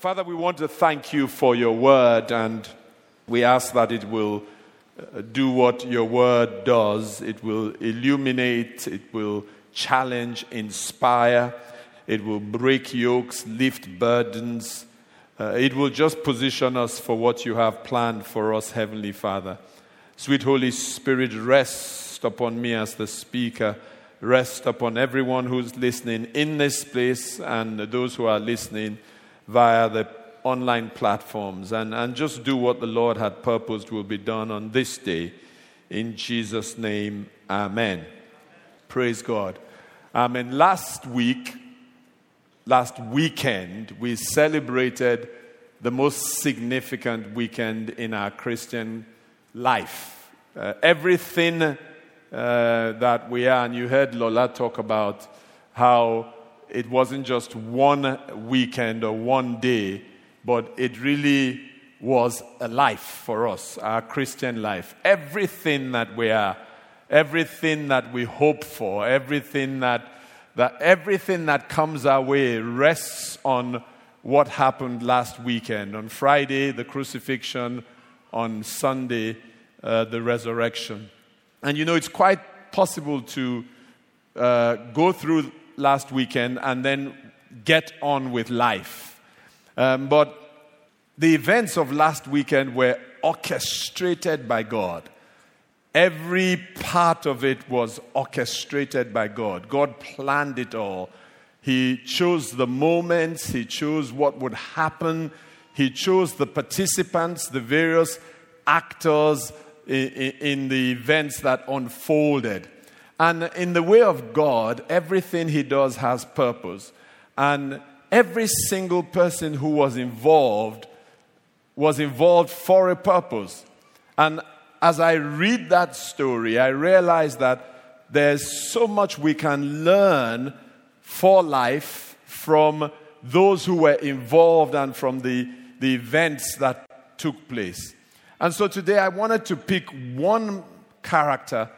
Father, we want to thank you for your word, and we ask that it will uh, do what your word does. It will illuminate, it will challenge, inspire, it will break yokes, lift burdens. Uh, it will just position us for what you have planned for us, Heavenly Father. Sweet Holy Spirit, rest upon me as the speaker. Rest upon everyone who's listening in this place and those who are listening via the online platforms and, and just do what the Lord had purposed will be done on this day. In Jesus' name, amen. Praise God. Amen. Last week, last weekend, we celebrated the most significant weekend in our Christian life. Uh, everything uh, that we are, and you heard Lola talk about how it wasn't just one weekend or one day, but it really was a life for us, our Christian life. Everything that we are, everything that we hope for, everything that, that everything that comes our way rests on what happened last weekend. On Friday, the crucifixion, on Sunday, uh, the resurrection. And you know, it's quite possible to uh, go through last weekend and then get on with life. Um, but the events of last weekend were orchestrated by God. Every part of it was orchestrated by God. God planned it all. He chose the moments, He chose what would happen, He chose the participants, the various actors in, in the events that unfolded. And in the way of God, everything He does has purpose. And every single person who was involved was involved for a purpose. And as I read that story, I realize that there's so much we can learn for life from those who were involved and from the, the events that took place. And so today I wanted to pick one character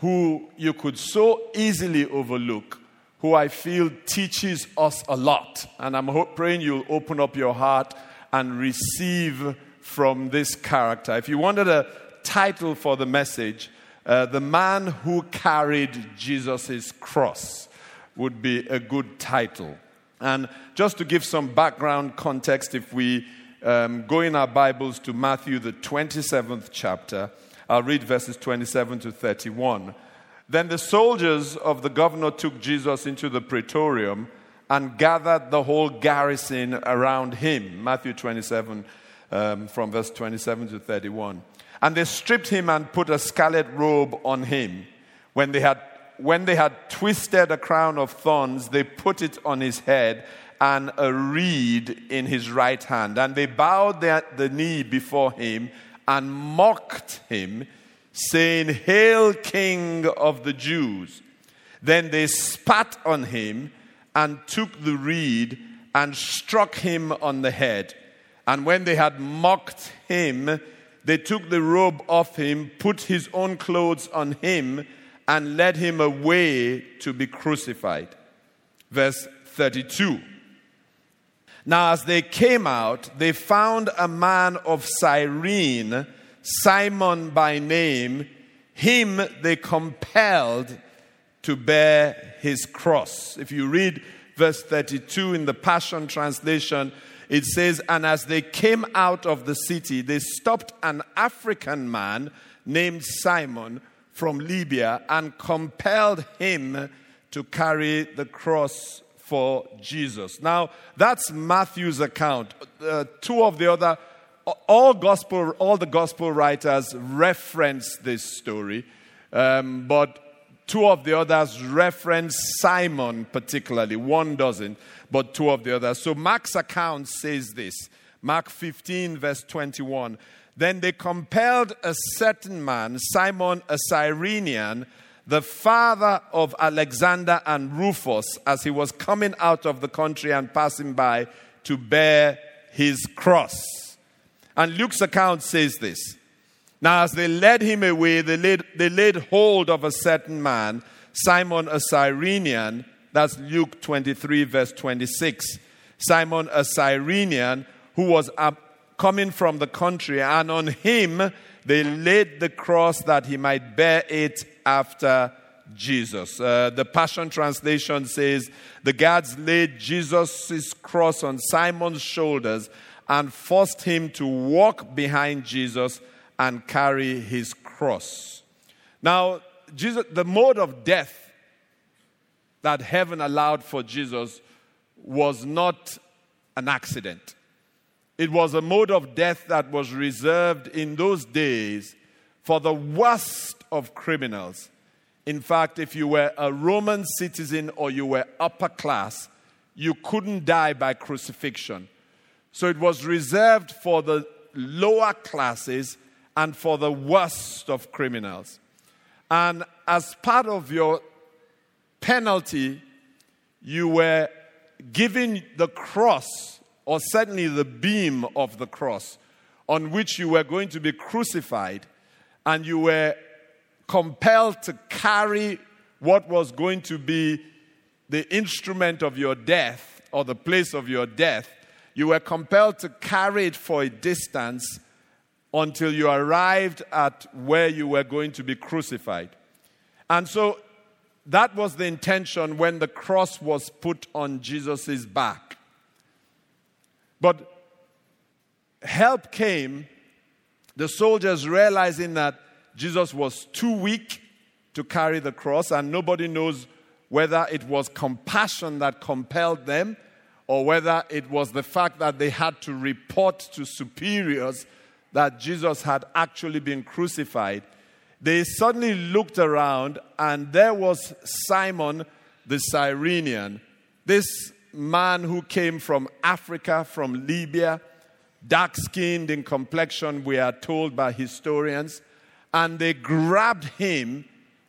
who you could so easily overlook, who I feel teaches us a lot. And I'm praying you'll open up your heart and receive from this character. If you wanted a title for the message, uh, The Man Who Carried Jesus' Cross would be a good title. And just to give some background context, if we um, go in our Bibles to Matthew, the 27th chapter, I'll read verses 27 to 31. Then the soldiers of the governor took Jesus into the praetorium and gathered the whole garrison around him. Matthew 27, um, from verse 27 to 31. And they stripped him and put a scarlet robe on him. When they had, when they had twisted a crown of thorns, they put it on his head and a reed in his right hand. And they bowed their, the knee before him and mocked him, saying, Hail, King of the Jews! Then they spat on him and took the reed and struck him on the head. And when they had mocked him, they took the robe off him, put his own clothes on him, and led him away to be crucified. Verse 32. Now, as they came out, they found a man of Cyrene, Simon by name. Him they compelled to bear his cross. If you read verse 32 in the Passion Translation, it says, And as they came out of the city, they stopped an African man named Simon from Libya and compelled him to carry the cross for Jesus. Now, that's Matthew's account. Uh, two of the other, all gospel, all the gospel writers reference this story, um, but two of the others reference Simon particularly. One doesn't, but two of the others. So Mark's account says this. Mark 15, verse 21. Then they compelled a certain man, Simon a Cyrenian, the father of Alexander and Rufus, as he was coming out of the country and passing by, to bear his cross. And Luke's account says this Now, as they led him away, they laid, they laid hold of a certain man, Simon a Cyrenian. That's Luke 23, verse 26. Simon a Cyrenian, who was coming from the country, and on him they laid the cross that he might bear it after Jesus. Uh, the Passion Translation says the guards laid Jesus' cross on Simon's shoulders and forced him to walk behind Jesus and carry his cross. Now, Jesus, the mode of death that heaven allowed for Jesus was not an accident. It was a mode of death that was reserved in those days for the worst of criminals. In fact, if you were a Roman citizen or you were upper class, you couldn't die by crucifixion. So it was reserved for the lower classes and for the worst of criminals. And as part of your penalty, you were given the cross, or certainly the beam of the cross, on which you were going to be crucified, and you were compelled to carry what was going to be the instrument of your death or the place of your death, you were compelled to carry it for a distance until you arrived at where you were going to be crucified. And so that was the intention when the cross was put on Jesus' back. But help came, the soldiers realizing that Jesus was too weak to carry the cross, and nobody knows whether it was compassion that compelled them or whether it was the fact that they had to report to superiors that Jesus had actually been crucified. They suddenly looked around, and there was Simon the Cyrenian, this man who came from Africa, from Libya, dark skinned in complexion, we are told by historians and they grabbed him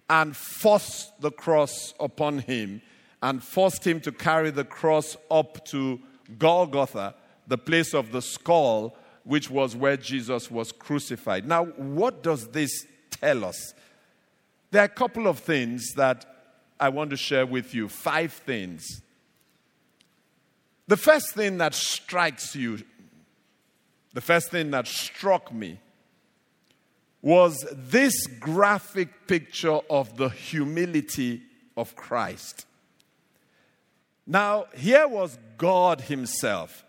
and forced the cross upon him and forced him to carry the cross up to Golgotha, the place of the skull, which was where Jesus was crucified. Now, what does this tell us? There are a couple of things that I want to share with you. Five things. The first thing that strikes you, the first thing that struck me, was this graphic picture of the humility of Christ. Now, here was God Himself,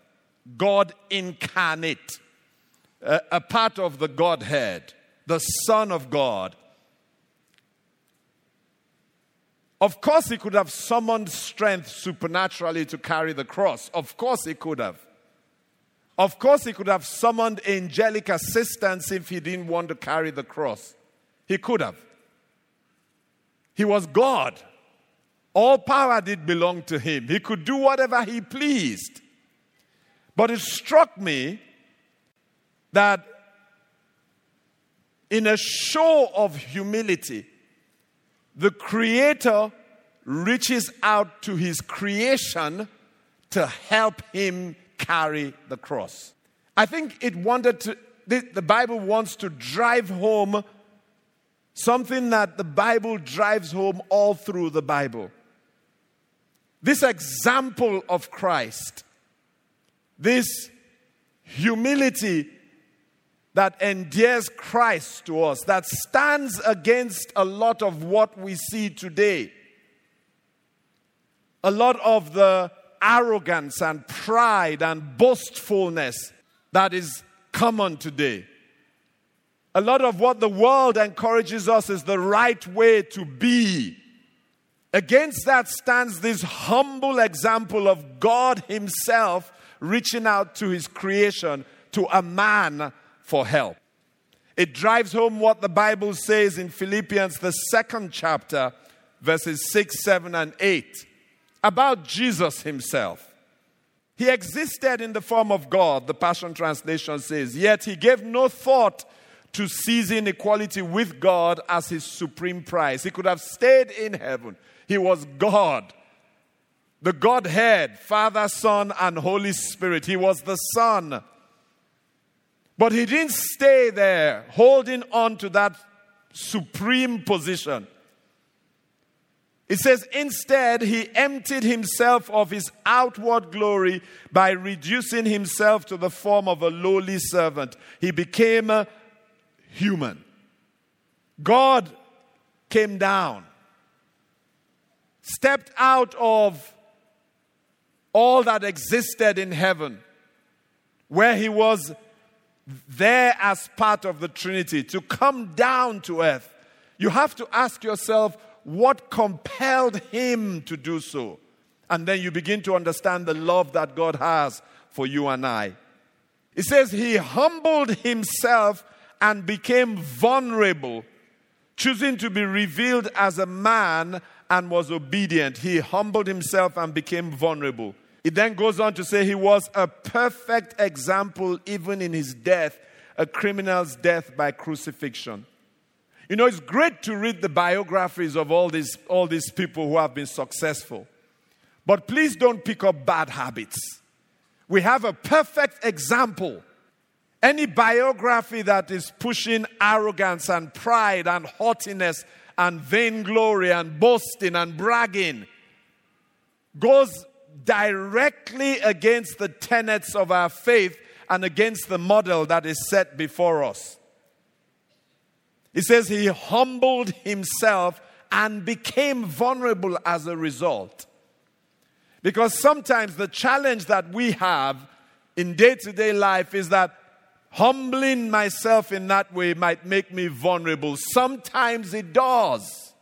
God incarnate, a, a, part of the Godhead, the Son of God. Of course, He could have summoned strength supernaturally to carry the cross. Of course, He could have. Of course, he could have summoned angelic assistance if he didn't want to carry the cross. He could have. He was God. All power did belong to him. He could do whatever he pleased. But it struck me that in a show of humility, the Creator reaches out to his creation to help him carry the cross. I think it wanted to, the, Bible wants to drive home something that the Bible drives home all through the Bible. This example of Christ, this humility that endears Christ to us, that stands against a lot of what we see today. A lot of the arrogance and pride and boastfulness that is common today. A lot of what the world encourages us is the right way to be. Against that stands this humble example of God Himself reaching out to His creation, to a man for help. It drives home what the Bible says in Philippians, the second chapter, verses 6, 7, and 8 about Jesus himself. He existed in the form of God, the Passion Translation says, yet he gave no thought to seizing equality with God as his supreme prize. He could have stayed in heaven. He was God. The Godhead, Father, Son, and Holy Spirit. He was the Son. But he didn't stay there holding on to that supreme position. It says, instead, he emptied himself of his outward glory by reducing himself to the form of a lowly servant. He became a human. God came down, stepped out of all that existed in heaven, where he was there as part of the Trinity, to come down to earth. You have to ask yourself, what compelled him to do so? And then you begin to understand the love that God has for you and I. It says, He humbled Himself and became vulnerable, choosing to be revealed as a man and was obedient. He humbled Himself and became vulnerable. It then goes on to say he was a perfect example, even in his death, a criminal's death by crucifixion. You know, it's great to read the biographies of all these, all these people who have been successful. But please don't pick up bad habits. We have a perfect example. Any biography that is pushing arrogance and pride and haughtiness and vainglory and boasting and bragging goes directly against the tenets of our faith and against the model that is set before us. It says he humbled himself and became vulnerable as a result. Because sometimes the challenge that we have in day to day life is that humbling myself in that way might make me vulnerable. Sometimes it does.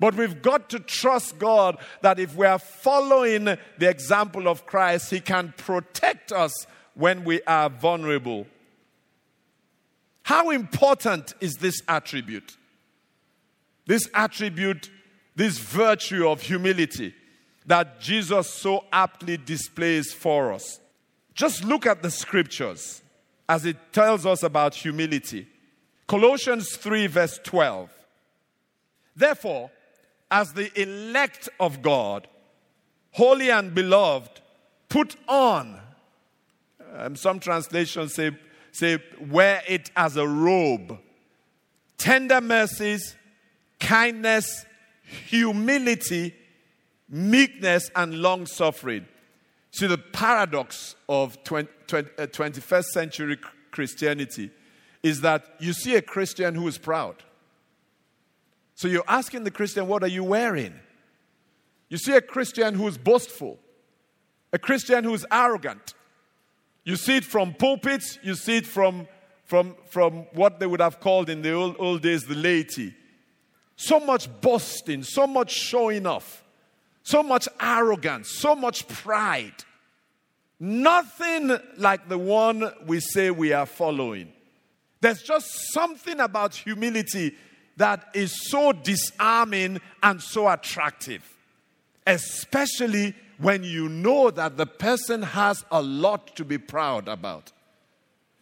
But we've got to trust God that if we are following the example of Christ, He can protect us when we are vulnerable. How important is this attribute? This attribute, this virtue of humility that Jesus so aptly displays for us. Just look at the scriptures as it tells us about humility. Colossians 3, verse 12. Therefore, as the elect of God, holy and beloved, put on. Um, some translations say, say, wear it as a robe. Tender mercies, kindness, humility, meekness, and long suffering. See, the paradox of 20, 20, uh, 21st century Christianity is that you see a Christian who is proud. So you're asking the Christian, what are you wearing? You see a Christian who's boastful, a Christian who's arrogant. You see it from pulpits, you see it from, from, from what they would have called in the old, old days the laity. So much boasting, so much showing off, so much arrogance, so much pride. Nothing like the one we say we are following. There's just something about humility that is so disarming and so attractive, especially when you know that the person has a lot to be proud about.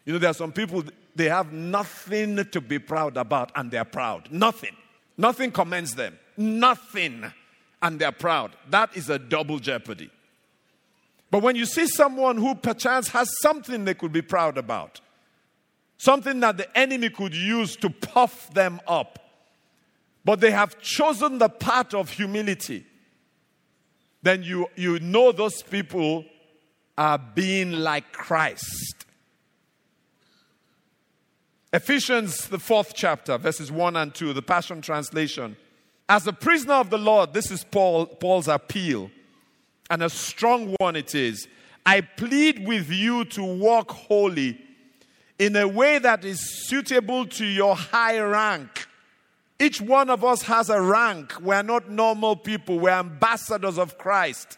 You know, there are some people, they have nothing to be proud about and they're proud. Nothing. Nothing commends them. Nothing. And they're proud. That is a double jeopardy. But when you see someone who perchance has something they could be proud about, something that the enemy could use to puff them up, but they have chosen the path of humility, then you, you know those people are being like Christ. Ephesians, the fourth chapter, verses 1 and 2, the Passion Translation. As a prisoner of the Lord, this is Paul, Paul's appeal, and a strong one it is. I plead with you to walk holy in a way that is suitable to your high rank each one of us has a rank. We're not normal people, we're ambassadors of Christ.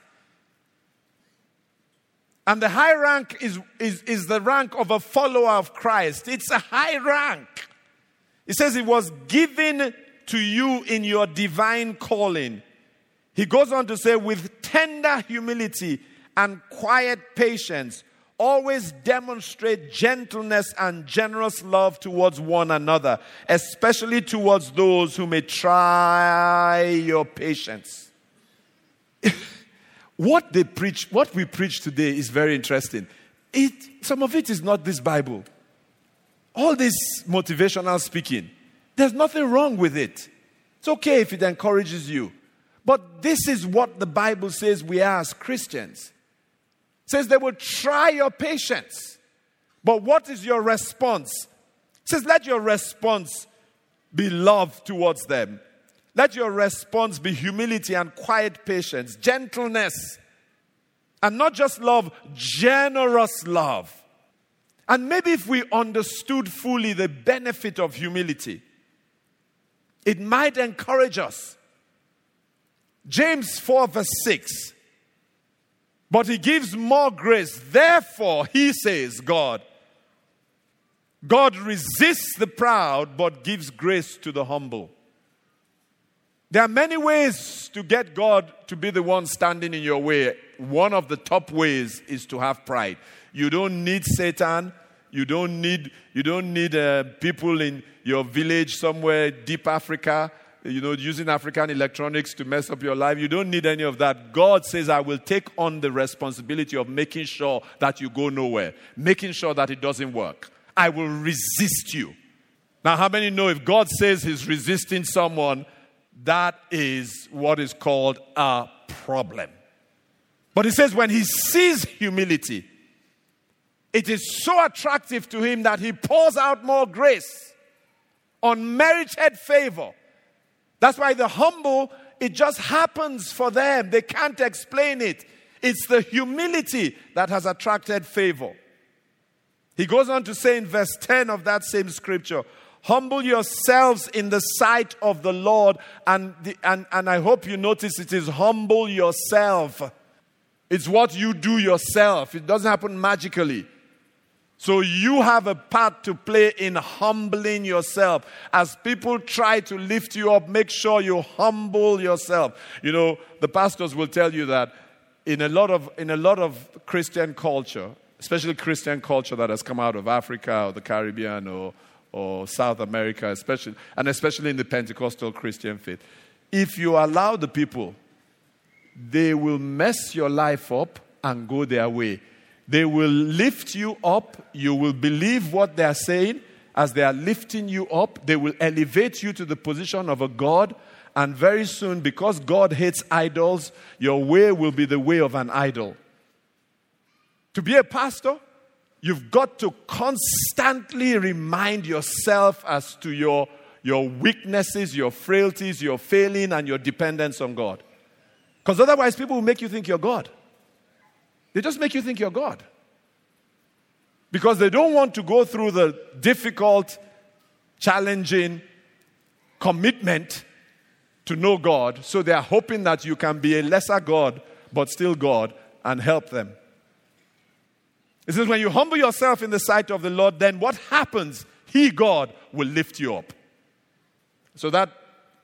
And the high rank is, is, is the rank of a follower of Christ. It's a high rank. It says it was given to you in your divine calling. He goes on to say, with tender humility and quiet patience. Always demonstrate gentleness and generous love towards one another, especially towards those who may try your patience. what they preach, what we preach today is very interesting. It, some of it is not this Bible. All this motivational speaking, there's nothing wrong with it. It's okay if it encourages you. But this is what the Bible says we are as Christians says they will try your patience. But what is your response? Says, let your response be love towards them. Let your response be humility and quiet patience, gentleness, and not just love, generous love. And maybe if we understood fully the benefit of humility, it might encourage us. James 4, verse 6 but he gives more grace. Therefore, he says, God, God resists the proud, but gives grace to the humble. There are many ways to get God to be the one standing in your way. One of the top ways is to have pride. You don't need Satan. You don't need, you don't need uh, people in your village somewhere, deep Africa, you know, using African electronics to mess up your life. You don't need any of that. God says, I will take on the responsibility of making sure that you go nowhere, making sure that it doesn't work. I will resist you. Now, how many know if God says He's resisting someone, that is what is called a problem? But He says, when He sees humility, it is so attractive to Him that He pours out more grace, unmerited favor that's why the humble, it just happens for them. They can't explain it. It's the humility that has attracted favor. He goes on to say in verse 10 of that same scripture, Humble yourselves in the sight of the Lord. And, the, and, and I hope you notice it is humble yourself. It's what you do yourself, it doesn't happen magically. So you have a part to play in humbling yourself. As people try to lift you up, make sure you humble yourself. You know, the pastors will tell you that in a lot of in a lot of Christian culture, especially Christian culture that has come out of Africa or the Caribbean or or South America, especially and especially in the Pentecostal Christian faith, if you allow the people, they will mess your life up and go their way they will lift you up. You will believe what they are saying. As they are lifting you up, they will elevate you to the position of a God. And very soon, because God hates idols, your way will be the way of an idol. To be a pastor, you've got to constantly remind yourself as to your, your weaknesses, your frailties, your failing, and your dependence on God. Because otherwise, people will make you think you're God. They just make you think you're God. Because they don't want to go through the difficult, challenging commitment to know God. So they are hoping that you can be a lesser God, but still God, and help them. It says, when you humble yourself in the sight of the Lord, then what happens? He, God, will lift you up. So that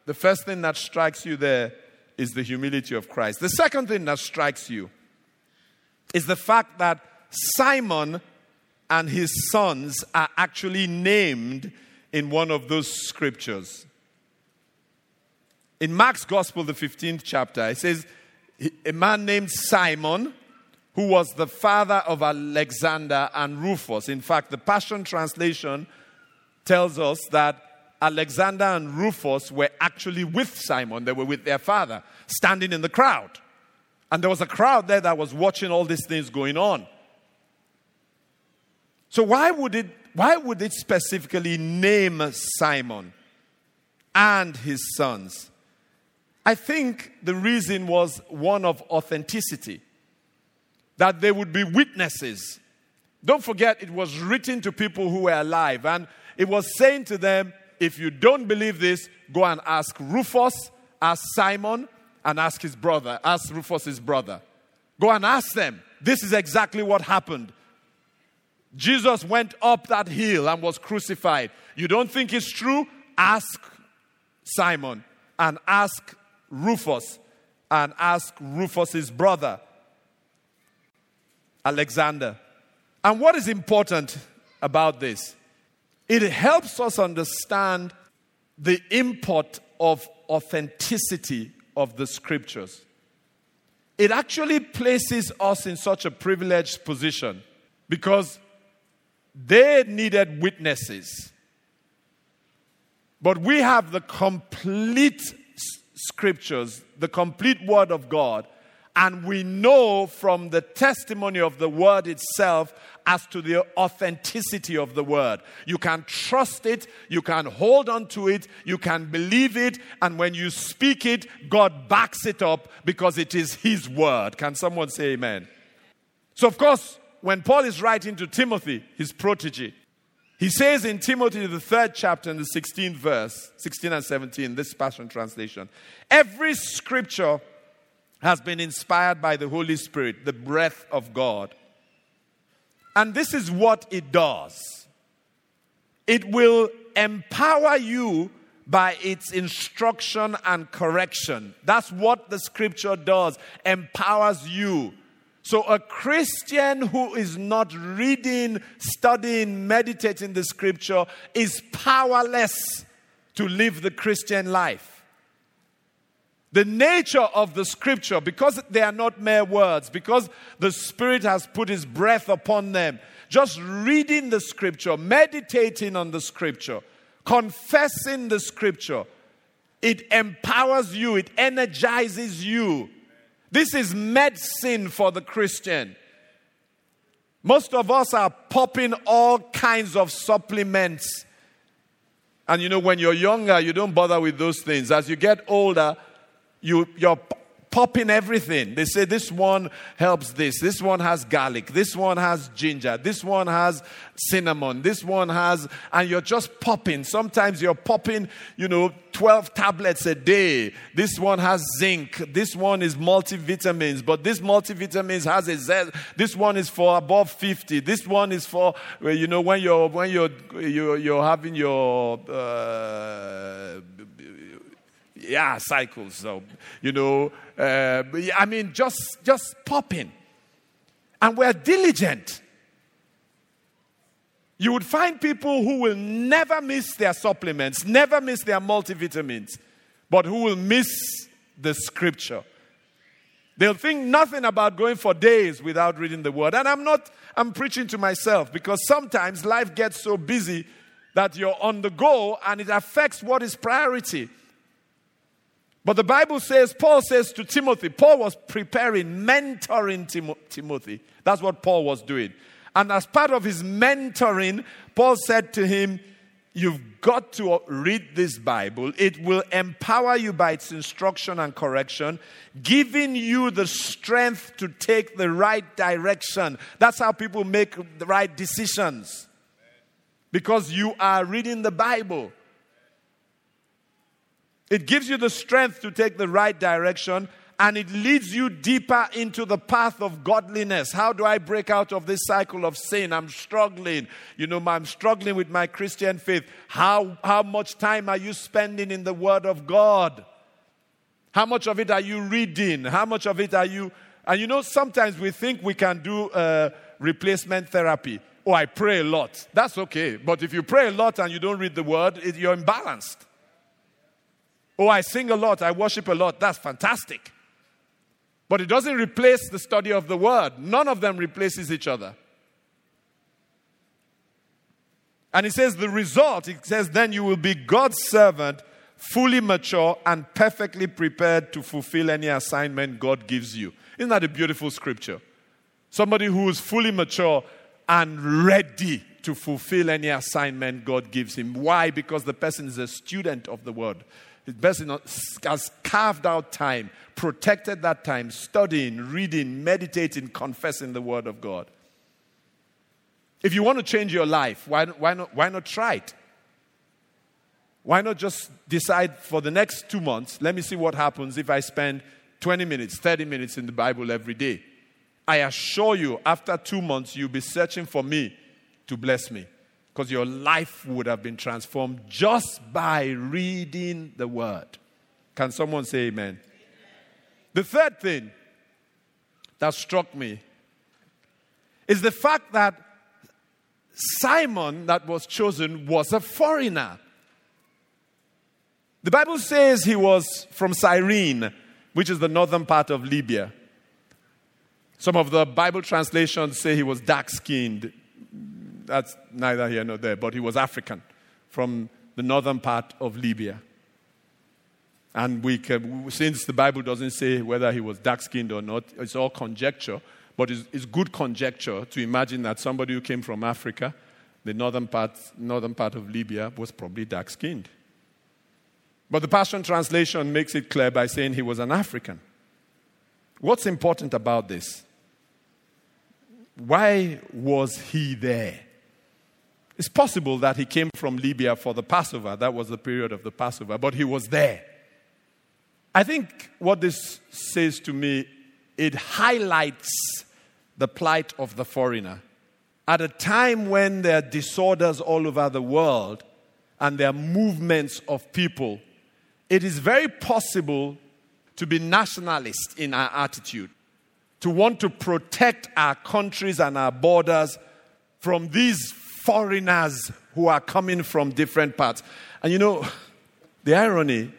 the first thing that strikes you there is the humility of Christ. The second thing that strikes you is the fact that Simon and his sons are actually named in one of those scriptures. In Mark's Gospel, the 15th chapter, it says, A man named Simon, who was the father of Alexander and Rufus. In fact, the Passion Translation tells us that Alexander and Rufus were actually with Simon, they were with their father, standing in the crowd. And there was a crowd there that was watching all these things going on. So why would it why would it specifically name Simon and his sons? I think the reason was one of authenticity. That they would be witnesses. Don't forget, it was written to people who were alive. And it was saying to them, if you don't believe this, go and ask Rufus, ask Simon, and ask his brother, ask Rufus's brother. Go and ask them. This is exactly what happened. Jesus went up that hill and was crucified. You don't think it's true? Ask Simon and ask Rufus and ask Rufus's brother. Alexander. And what is important about this? It helps us understand the import of authenticity of the scriptures. It actually places us in such a privileged position because they needed witnesses. But we have the complete scriptures, the complete word of God, and we know from the testimony of the word itself as to the authenticity of the word. You can trust it, you can hold on to it, you can believe it, and when you speak it, God backs it up because it is His word. Can someone say amen? So, of course, when Paul is writing to Timothy, his protege, he says in Timothy, the third chapter, in the 16th verse, 16 and 17, this Passion Translation, every scripture has been inspired by the Holy Spirit, the breath of God. And this is what it does it will empower you by its instruction and correction. That's what the scripture does, empowers you. So, a Christian who is not reading, studying, meditating the scripture is powerless to live the Christian life. The nature of the scripture, because they are not mere words, because the Spirit has put His breath upon them, just reading the scripture, meditating on the scripture, confessing the scripture, it empowers you, it energizes you. This is medicine for the Christian. Most of us are popping all kinds of supplements. And you know, when you're younger, you don't bother with those things. As you get older, you, you're popping everything. They say this one helps this, this one has garlic, this one has ginger, this one has cinnamon, this one has, and you're just popping. Sometimes you're popping, you know, 12 tablets a day. This one has zinc, this one is multivitamins, but this multivitamins has a Z. This one is for above 50. This one is for, you know, when you're, when you're, you're, you're having your, uh, yeah, cycles. So, you know, uh, I mean, just just popping, and we're diligent. You would find people who will never miss their supplements, never miss their multivitamins, but who will miss the scripture. They'll think nothing about going for days without reading the word. And I'm not, I'm preaching to myself because sometimes life gets so busy that you're on the go and it affects what is priority. But the Bible says, Paul says to Timothy, Paul was preparing, mentoring Tim- Timothy. That's what Paul was doing. And as part of his mentoring, Paul said to him, You've got to read this Bible. It will empower you by its instruction and correction, giving you the strength to take the right direction. That's how people make the right decisions. Because you are reading the Bible. It gives you the strength to take the right direction and it leads you deeper into the path of godliness. How do I break out of this cycle of sin? I'm struggling. You know, I'm struggling with my Christian faith. How, how much time are you spending in the Word of God? How much of it are you reading? How much of it are you. And you know, sometimes we think we can do uh, replacement therapy. Oh, I pray a lot. That's okay. But if you pray a lot and you don't read the Word, it, you're imbalanced. Oh, I sing a lot, I worship a lot. That's fantastic. But it doesn't replace the study of the word. None of them replaces each other. And he says the result, it says, then you will be God's servant, fully mature and perfectly prepared to fulfill any assignment God gives you. Isn't that a beautiful scripture? Somebody who is fully mature and ready to fulfill any assignment God gives him. Why? Because the person is a student of the word. Person has carved out time, protected that time, studying, reading, meditating, confessing the Word of God. If you want to change your life, why, why, not, why not try it? Why not just decide for the next two months, let me see what happens if I spend 20 minutes, 30 minutes in the Bible every day? I assure you, after two months, you'll be searching for me to bless me because your life would have been transformed just by reading the word. Can someone say amen? amen? The third thing that struck me is the fact that Simon, that was chosen, was a foreigner. The Bible says he was from Cyrene, which is the northern part of Libya. Some of the Bible translations say he was dark skinned. That's neither here nor there, but he was African from the northern part of Libya. And we can, since the Bible doesn't say whether he was dark skinned or not, it's all conjecture. But it's, it's, good conjecture to imagine that somebody who came from Africa, the northern part, northern part of Libya, was probably dark skinned. But the Passion Translation makes it clear by saying he was an African. What's important about this? Why was he there? It's possible that he came from Libya for the Passover. That was the period of the Passover, but he was there. I think what this says to me, it highlights the plight of the foreigner. At a time when there are disorders all over the world and there are movements of people, it is very possible to be nationalist in our attitude, to want to protect our countries and our borders from these foreigners who are coming from different parts. And you know, the irony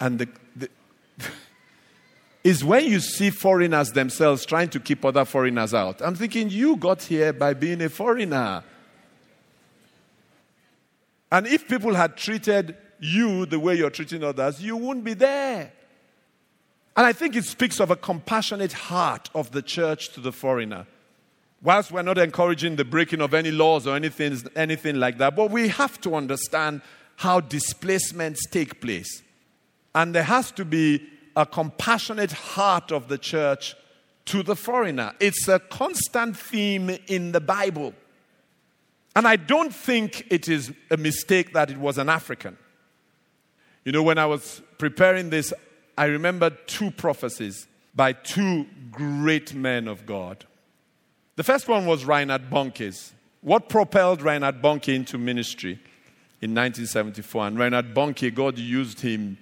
and the, the is when you see foreigners themselves trying to keep other foreigners out. I'm thinking, you got here by being a foreigner. And if people had treated you the way you're treating others, you wouldn't be there. And I think it speaks of a compassionate heart of the church to the foreigner. Whilst we're not encouraging the breaking of any laws or anything, anything like that, but we have to understand how displacements take place. And there has to be a compassionate heart of the church to the foreigner. It's a constant theme in the Bible. And I don't think it is a mistake that it was an African. You know, when I was preparing this, I remembered two prophecies by two great men of God. The first one was Reinhard Bonnke's. What propelled Reinhard Bonnke into ministry in 1974? And Reinhard Bonnke, God used him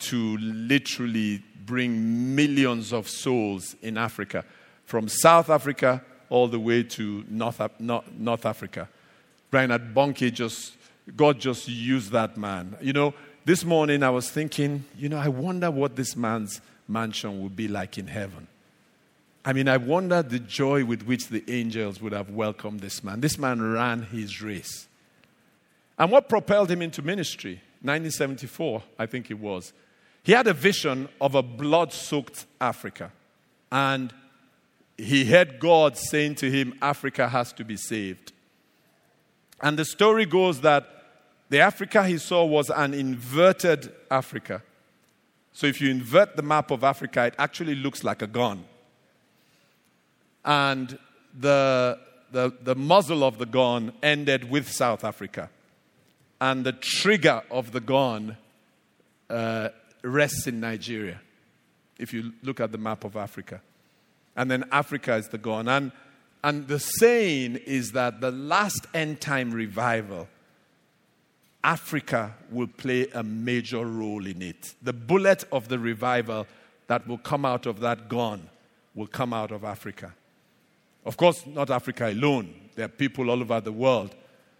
to literally bring millions of souls in Africa, from South Africa all the way to North, North Africa. Reinhard Bonnke just, God just used that man. You know, this morning I was thinking, you know, I wonder what this man's mansion would be like in heaven. I mean, I wonder the joy with which the angels would have welcomed this man. This man ran his race. And what propelled him into ministry? 1974, I think it was. He had a vision of a blood soaked Africa. And he heard God saying to him, Africa has to be saved. And the story goes that the Africa he saw was an inverted Africa. So if you invert the map of Africa, it actually looks like a gun. And the, the, the muzzle of the gun ended with South Africa. And the trigger of the gun uh, rests in Nigeria, if you look at the map of Africa. And then Africa is the gun. And, and the saying is that the last end time revival, Africa will play a major role in it. The bullet of the revival that will come out of that gun will come out of Africa. Of course, not Africa alone. There are people all over the world.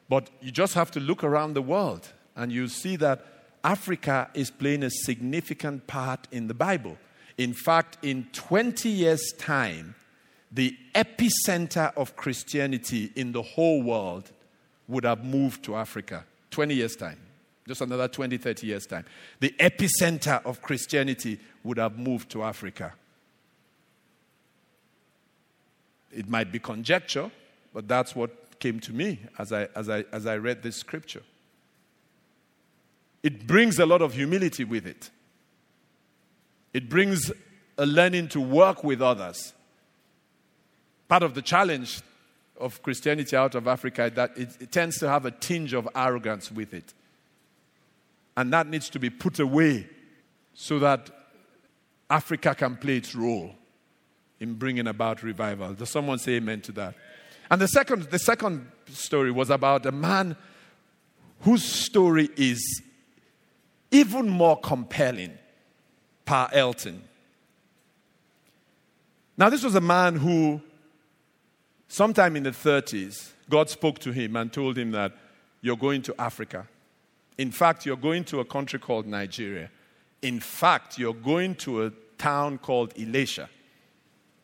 But you just have to look around the world and you see that Africa is playing a significant part in the Bible. In fact, in 20 years' time, the epicenter of Christianity in the whole world would have moved to Africa. 20 years' time. Just another 20, 30 years' time. The epicenter of Christianity would have moved to Africa. It might be conjecture, but that's what came to me as I, as I, as I read this scripture it brings a lot of humility with it. It brings a learning to work with others. Part of the challenge of Christianity out of Africa that it, it tends to have a tinge of arrogance with it. And that needs to be put away so that Africa can play its role in bringing about revival. Does someone say amen to that? And the second, the second story was about a man whose story is even more compelling, Pa Elton. Now, this was a man who sometime in the 30s, God spoke to him and told him that you're going to Africa. In fact, you're going to a country called Nigeria. In fact, you're going to a town called Ilesha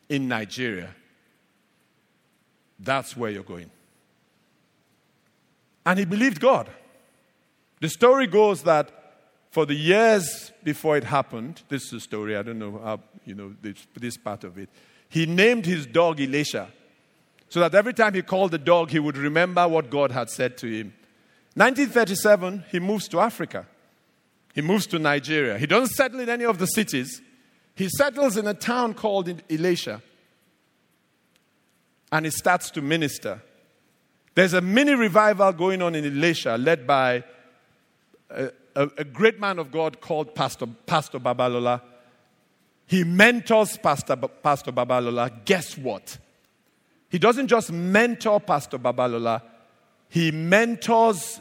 in Nigeria. That's where you're going. And he believed God. The story goes that for the years before it happened, this is the story, I don't know how, you know, this, this part of it, he named his dog Ilesha so that every time he called the dog, he would remember what God had said to him. 1937, he moves to Africa. He moves to Nigeria. He doesn't settle in any of the cities. He settles in a town called Ilesha. And he starts to minister. There's a mini revival going on in Ilesha led by a, a, a great man of God called Pastor, Pastor Babalola. He mentors Pastor, Pastor Babalola. Guess what? He doesn't just mentor Pastor Babalola, he mentors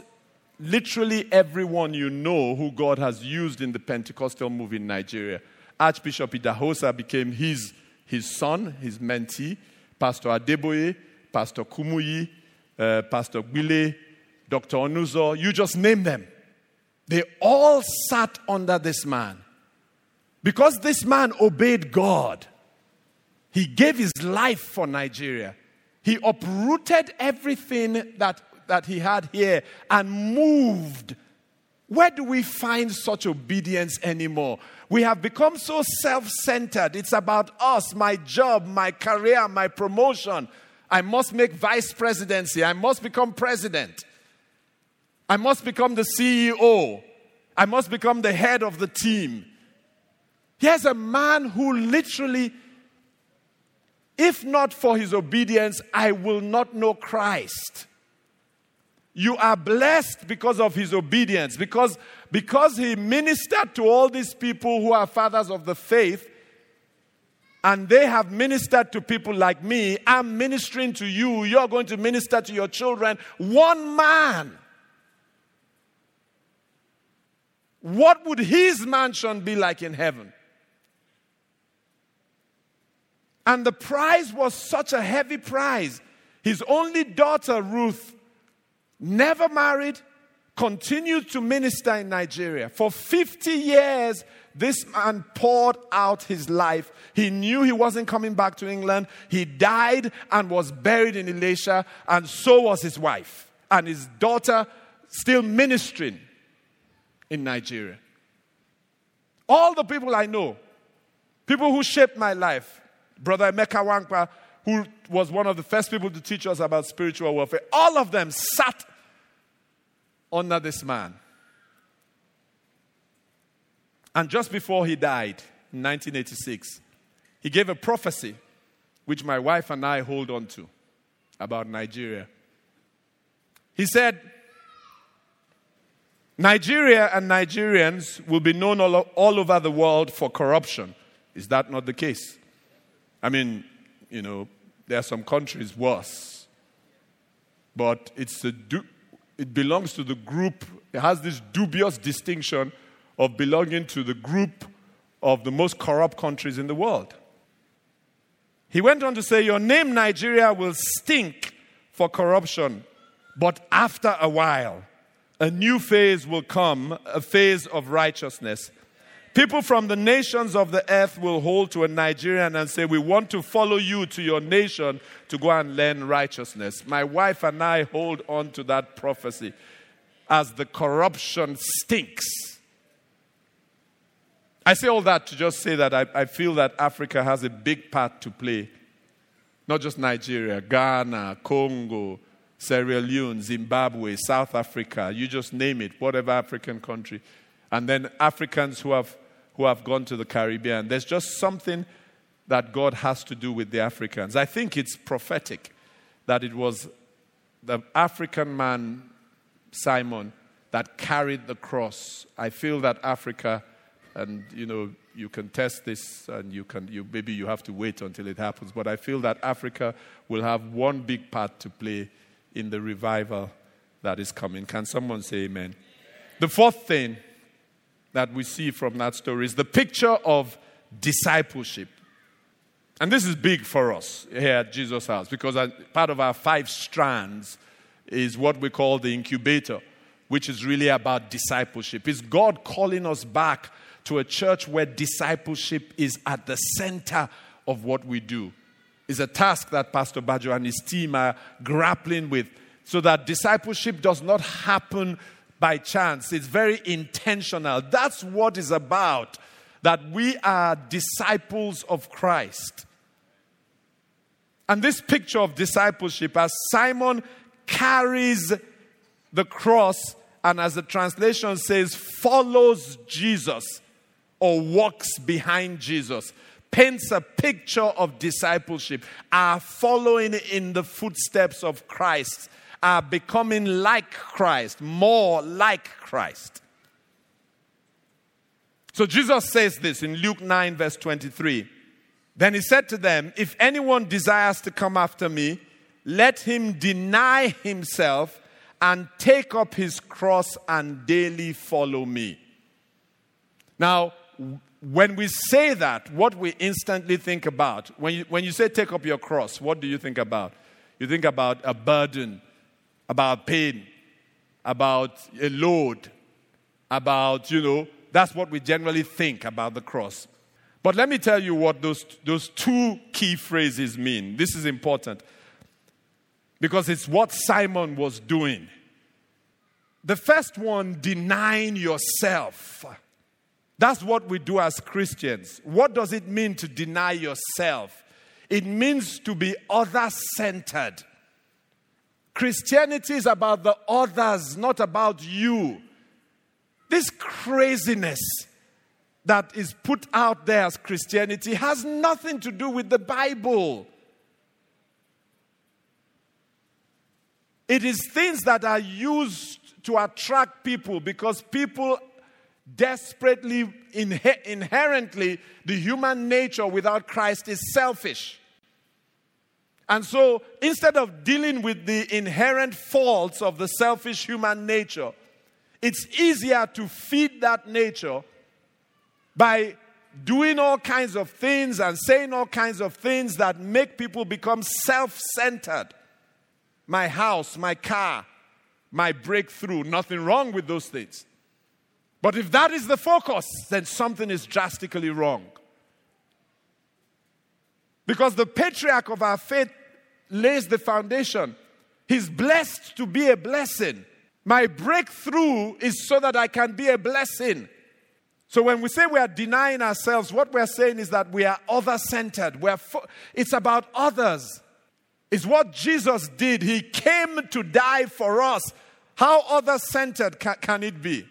literally everyone you know who God has used in the Pentecostal move in Nigeria. Archbishop Idahosa became his, his son, his mentee. Pastor Adeboye, Pastor Kumuyi, uh, Pastor Gbile, Dr. Onuzo, you just name them. They all sat under this man. Because this man obeyed God, he gave his life for Nigeria. He uprooted everything that, that he had here and moved. Where do we find such obedience anymore? We have become so self centered. It's about us, my job, my career, my promotion. I must make vice presidency. I must become president. I must become the CEO. I must become the head of the team. Here's a man who literally, if not for his obedience, I will not know Christ. You are blessed because of his obedience, because, because he ministered to all these people who are fathers of the faith, and they have ministered to people like me. I'm ministering to you. You're going to minister to your children. One man. What would his mansion be like in heaven? And the prize was such a heavy prize. His only daughter, Ruth, never married, continued to minister in Nigeria. For 50 years, this man poured out his life. He knew he wasn't coming back to England. He died and was buried in Ilesha, and so was his wife and his daughter still ministering in Nigeria. All the people I know, people who shaped my life, Brother Emeka Nwankpa, who was one of the first people to teach us about spiritual warfare, all of them sat under this man. And just before he died in 1986, he gave a prophecy which my wife and I hold on to about Nigeria. He said, Nigeria and Nigerians will be known all, all over the world for corruption. Is that not the case? I mean, you know, there are some countries worse. But it's a du- it belongs to the group, it has this dubious distinction of belonging to the group of the most corrupt countries in the world. He went on to say, Your name, Nigeria, will stink for corruption, but after a while, a new phase will come, a phase of righteousness. People from the nations of the earth will hold to a Nigerian and say, We want to follow you to your nation to go and learn righteousness. My wife and I hold on to that prophecy as the corruption stinks. I say all that to just say that I, I feel that Africa has a big part to play. Not just Nigeria, Ghana, Congo, Sierra Leone, Zimbabwe, South Africa, you just name it, whatever African country. And then Africans who have, who have gone to the Caribbean. There's just something that God has to do with the Africans. I think it's prophetic that it was the African man, Simon, that carried the cross. I feel that Africa, and you know, you can test this and you can you maybe you have to wait until it happens but i feel that africa will have one big part to play in the revival that is coming. Can someone say amen? The fourth thing that we see from that story is the picture of discipleship. And this is big for us here at Jesus House because part of our five strands is what we call the incubator, which is really about discipleship. Is God calling us back to a church where discipleship is at the center of what we do? Is a task that Pastor Bajo and his team are grappling with so that discipleship does not happen by chance. It's very intentional. That's what is about that we are disciples of Christ. And this picture of discipleship, as Simon carries the cross, and as the translation says, follows Jesus or walks behind Jesus, paints a picture of discipleship, are following in the footsteps of Christ, are becoming like Christ, more like Christ. So Jesus says this in Luke 9, verse 23. Then he said to them, If anyone desires to come after me, let him deny himself and take up his cross and daily follow me. Now, when we say that, what we instantly think about, when you, when you say take up your cross, what do you think about? You think about a burden, about pain, about a load, about, you know, that's what we generally think about the cross. But let me tell you what those, those two key phrases mean. This is important because it's what Simon was doing. The first one, denying yourself. That's what we do as Christians. What does it mean to deny yourself? It means to be other centered. Christianity is about the others, not about you. This craziness that is put out there as Christianity has nothing to do with the Bible. It is things that are used to attract people because people desperately, inherently, the human nature without Christ is selfish. And so instead of dealing with the inherent faults of the selfish human nature, it's easier to feed that nature by doing all kinds of things and saying all kinds of things that make people become self centered. My house, my car, my breakthrough, nothing wrong with those things. But if that is the focus, then something is drastically wrong. Because the patriarch of our faith lays the foundation. He's blessed to be a blessing. My breakthrough is so that I can be a blessing. So when we say we are denying ourselves, what we're saying is that we are other centered. Fo- it's about others. It's what Jesus did. He came to die for us. How other centered ca- can it be?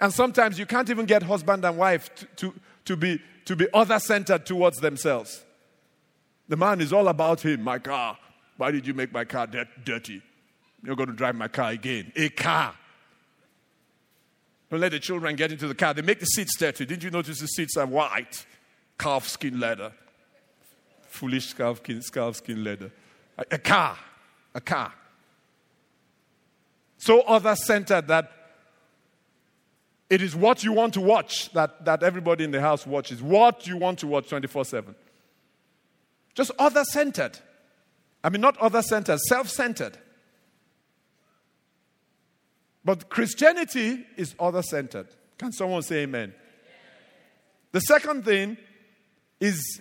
And sometimes you can't even get husband and wife to, to, to be, to be other centered towards themselves. The man is all about him. My car. Why did you make my car dirty? You're going to drive my car again. A car. Don't let the children get into the car. They make the seats dirty. Didn't you notice the seats are white? Calf skin leather. Foolish calf skin, calf skin leather. A, a car. A car. So other centered that it is what you want to watch that, that everybody in the house watches. What you want to watch 24 7. Just other centered. I mean, not other centered, self centered. But Christianity is other centered. Can someone say amen? The second thing is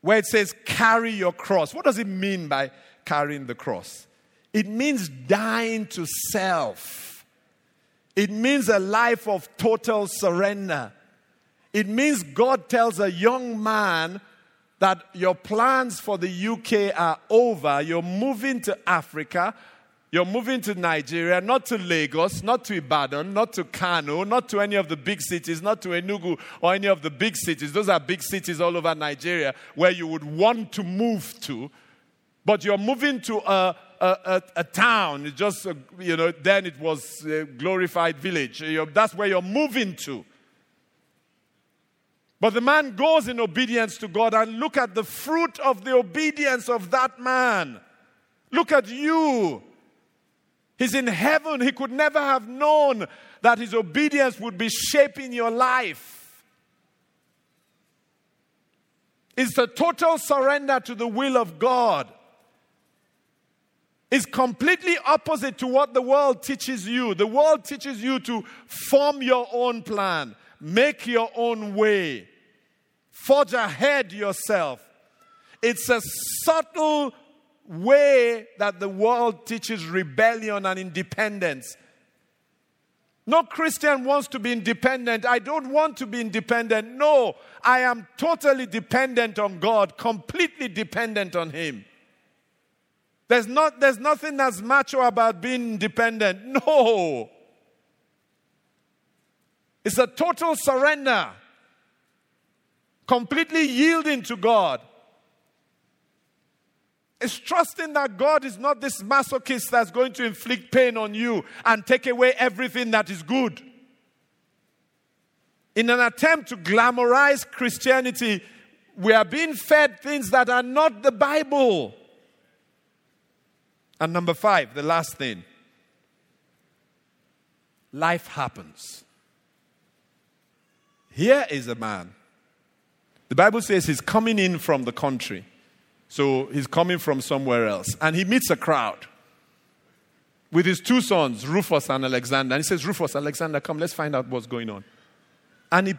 where it says carry your cross. What does it mean by carrying the cross? It means dying to self. It means a life of total surrender. It means God tells a young man that your plans for the UK are over. You're moving to Africa. You're moving to Nigeria, not to Lagos, not to Ibadan, not to Kano, not to any of the big cities, not to Enugu or any of the big cities. Those are big cities all over Nigeria where you would want to move to. But you're moving to a, a, a, a town. Just, uh, you know, then it was a glorified village. You're, that's where you're moving to. But the man goes in obedience to God and look at the fruit of the obedience of that man. Look at you. He's in heaven. He could never have known that his obedience would be shaping your life. It's a total surrender to the will of God. It's completely opposite to what the world teaches you. The world teaches you to form your own plan, make your own way, forge ahead yourself. It's a subtle way that the world teaches rebellion and independence. No Christian wants to be independent. I don't want to be independent. No, I am totally dependent on God, completely dependent on Him. There's, not, there's nothing that's macho about being independent. No. It's a total surrender, completely yielding to God. It's trusting that God is not this masochist that's going to inflict pain on you and take away everything that is good. In an attempt to glamorize Christianity, we are being fed things that are not the Bible. And number five, the last thing life happens. Here is a man. The Bible says he's coming in from the country. So he's coming from somewhere else. And he meets a crowd with his two sons, Rufus and Alexander. And he says, Rufus, Alexander, come, let's find out what's going on. And he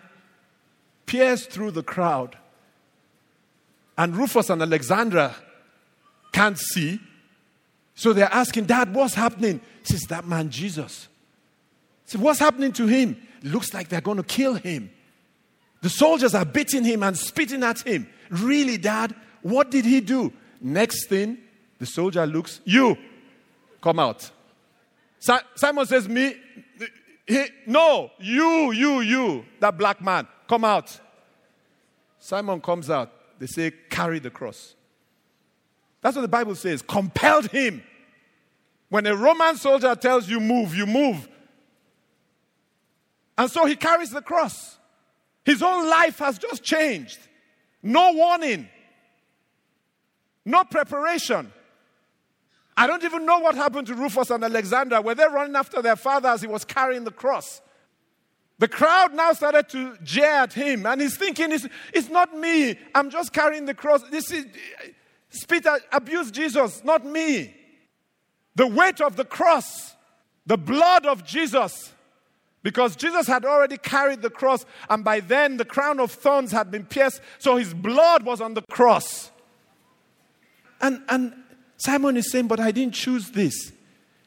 peers through the crowd. And Rufus and Alexandra can't see. So they're asking, Dad, what's happening? He says, That man, Jesus. He said, What's happening to him? It looks like they're going to kill him. The soldiers are beating him and spitting at him. Really, Dad? What did he do? Next thing, the soldier looks, You, come out. Simon says, Me, he, no, you, you, you, that black man, come out. Simon comes out. They say, Carry the cross. That's what the Bible says. Compelled him. When a Roman soldier tells you move, you move. And so he carries the cross. His own life has just changed. No warning. No preparation. I don't even know what happened to Rufus and Alexander. Were they running after their father as he was carrying the cross? The crowd now started to jeer at him, and he's thinking, it's, it's not me. I'm just carrying the cross. This is spit abuse Jesus, not me. The weight of the cross, the blood of Jesus, because Jesus had already carried the cross, and by then the crown of thorns had been pierced, so his blood was on the cross. And, and Simon is saying, But I didn't choose this.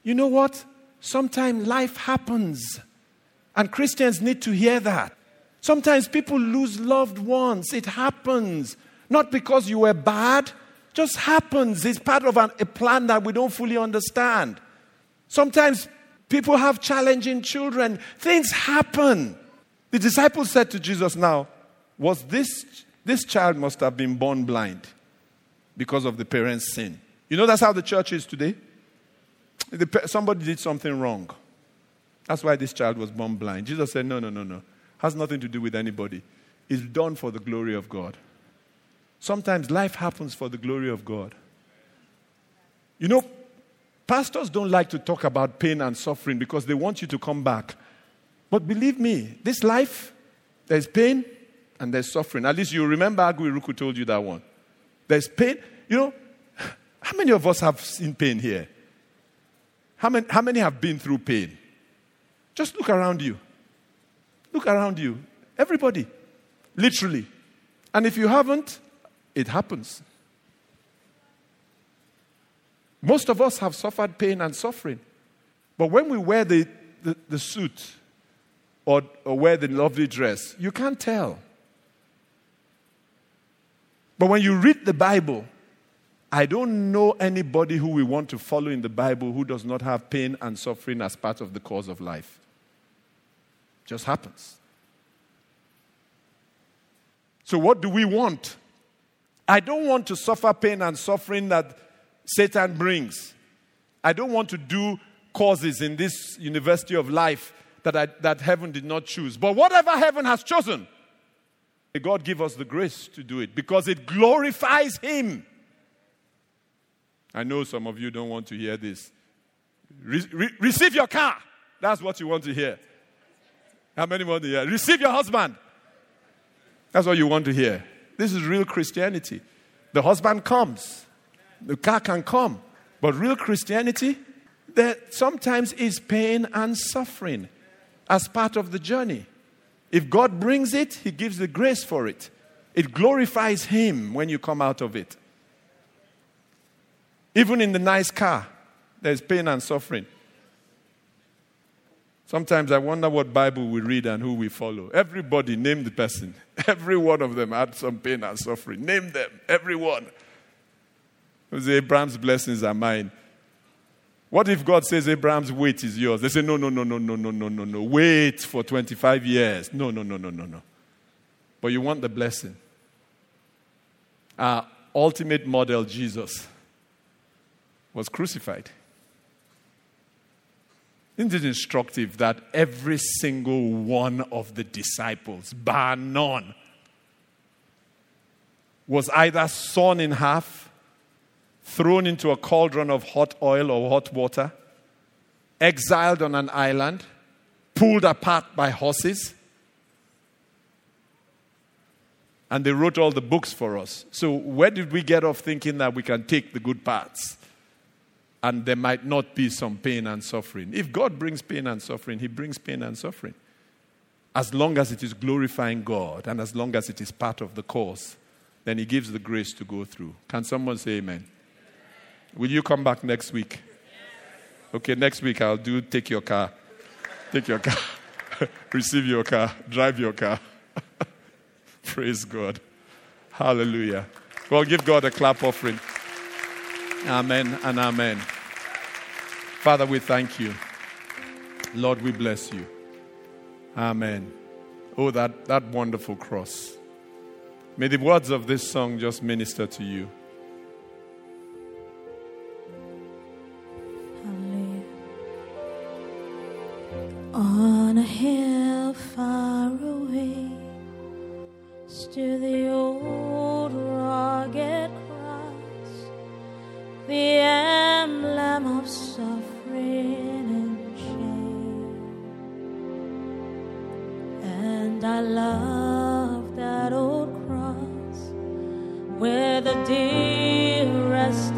You know what? Sometimes life happens, and Christians need to hear that. Sometimes people lose loved ones. It happens. Not because you were bad, just happens. It's part of an, a plan that we don't fully understand. Sometimes people have challenging children. Things happen. The disciples said to Jesus, Now, was this, this child must have been born blind because of the parents' sin. You know that's how the church is today? The, somebody did something wrong. That's why this child was born blind. Jesus said, No, no, no, no. Has nothing to do with anybody. It's done for the glory of God. Sometimes life happens for the glory of God. You know, pastors don't like to talk about pain and suffering because they want you to come back. But believe me, this life, there's pain and there's suffering. At least you remember Agu Irukwu told you that one. There's pain. You know, how many of us have seen pain here? How many, how many have been through pain? Just look around you. Look around you. Everybody. Literally. And if you haven't, it happens. Most of us have suffered pain and suffering. But when we wear the, the, the suit or, or wear the lovely dress, you can't tell. But when you read the Bible, I don't know anybody who we want to follow in the Bible who does not have pain and suffering as part of the course of life. Just happens. So, what do we want? I don't want to suffer pain and suffering that Satan brings. I don't want to do courses in this university of life that, I, that heaven did not choose. But whatever heaven has chosen, May God give us the grace to do it because it glorifies Him. I know some of you don't want to hear this. Re- re- receive your car. That's what you want to hear. How many want to hear? Receive your husband. That's what you want to hear. This is real Christianity. The husband comes, the car can come, but real Christianity, there sometimes is pain and suffering as part of the journey. If God brings it, He gives the grace for it. It glorifies Him when you come out of it. Even in the nice car, there's pain and suffering. Sometimes I wonder what Bible we read and who we follow. Everybody name the person. Every one of them had some pain and suffering. Name them, everyone. Because Abraham's blessings are mine. What if God says Abraham's wait is yours? They say, no, no, no, no, no, no, no, no, no. Wait for 25 years. No, no, no, no, no, no. But you want the blessing. Our ultimate model, Jesus, was crucified. Isn't it instructive that every single one of the disciples, bar none, was either sawn in half, thrown into a cauldron of hot oil or hot water, exiled on an island, pulled apart by horses? And they wrote all the books for us. So, where did we get off thinking that we can take the good parts? and there might not be some pain and suffering. If God brings pain and suffering, He brings pain and suffering. As long as it is glorifying God and as long as it is part of the course, then He gives the grace to go through. Can someone say amen? Will you come back next week? Okay, next week I'll do take your car. Take your car. Receive your car. Drive your car. Praise God. Hallelujah. Well, give God a clap offering. Amen and amen. Father, we thank you. Lord, we bless you. Amen. Oh, that, that wonderful cross. May the words of this song just minister to you. A hill far away stood the old rugged cross, the emblem of suffering and shame. And I love that old cross where the dearest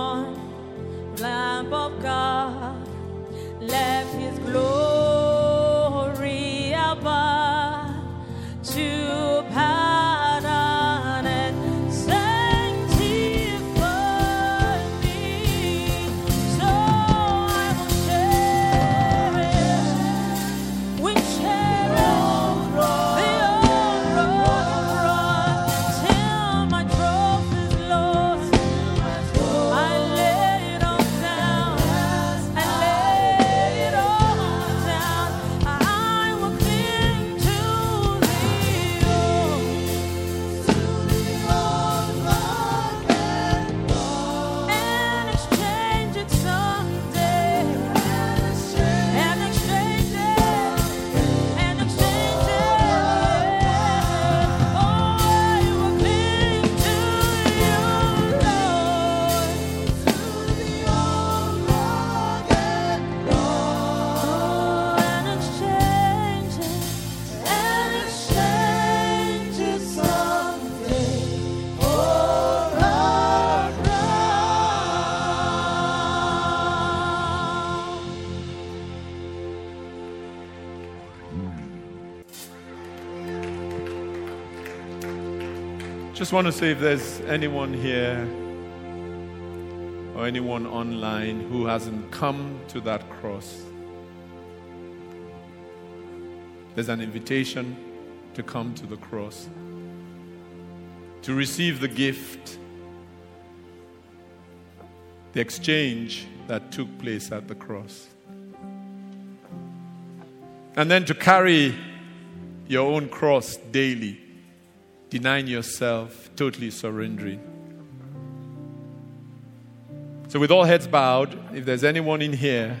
on lamp of God, left His Just want to say if there's anyone here or anyone online who hasn't come to that cross, there's an invitation to come to the cross, to receive the gift, the exchange that took place at the cross. And then to carry your own cross daily denying yourself, totally surrendering. So, with all heads bowed, if there's anyone in here,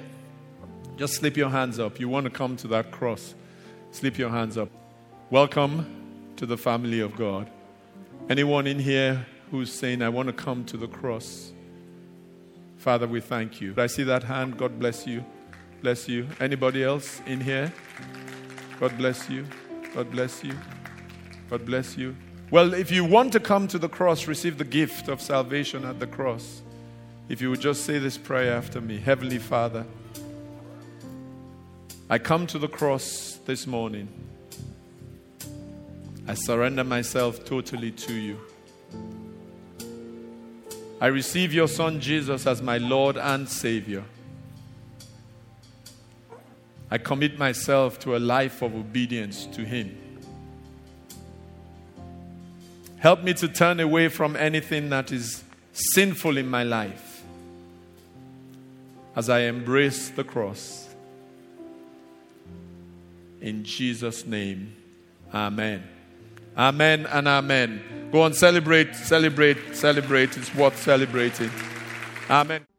just slip your hands up. You want to come to that cross, slip your hands up. Welcome to the family of God. Anyone in here who's saying, I want to come to the cross? Father, we thank you. I see that hand. God bless you. Bless you. Anybody else in here? God bless you. God bless you. God bless you. Well, if you want to come to the cross, receive the gift of salvation at the cross. If you would just say this prayer after me Heavenly Father, I come to the cross this morning. I surrender myself totally to you. I receive your Son Jesus as my Lord and Savior. I commit myself to a life of obedience to Him. Help me to turn away from anything that is sinful in my life as I embrace the cross. In Jesus' name, Amen. Amen and Amen. Go on, celebrate, celebrate, celebrate. It's worth celebrating. Amen.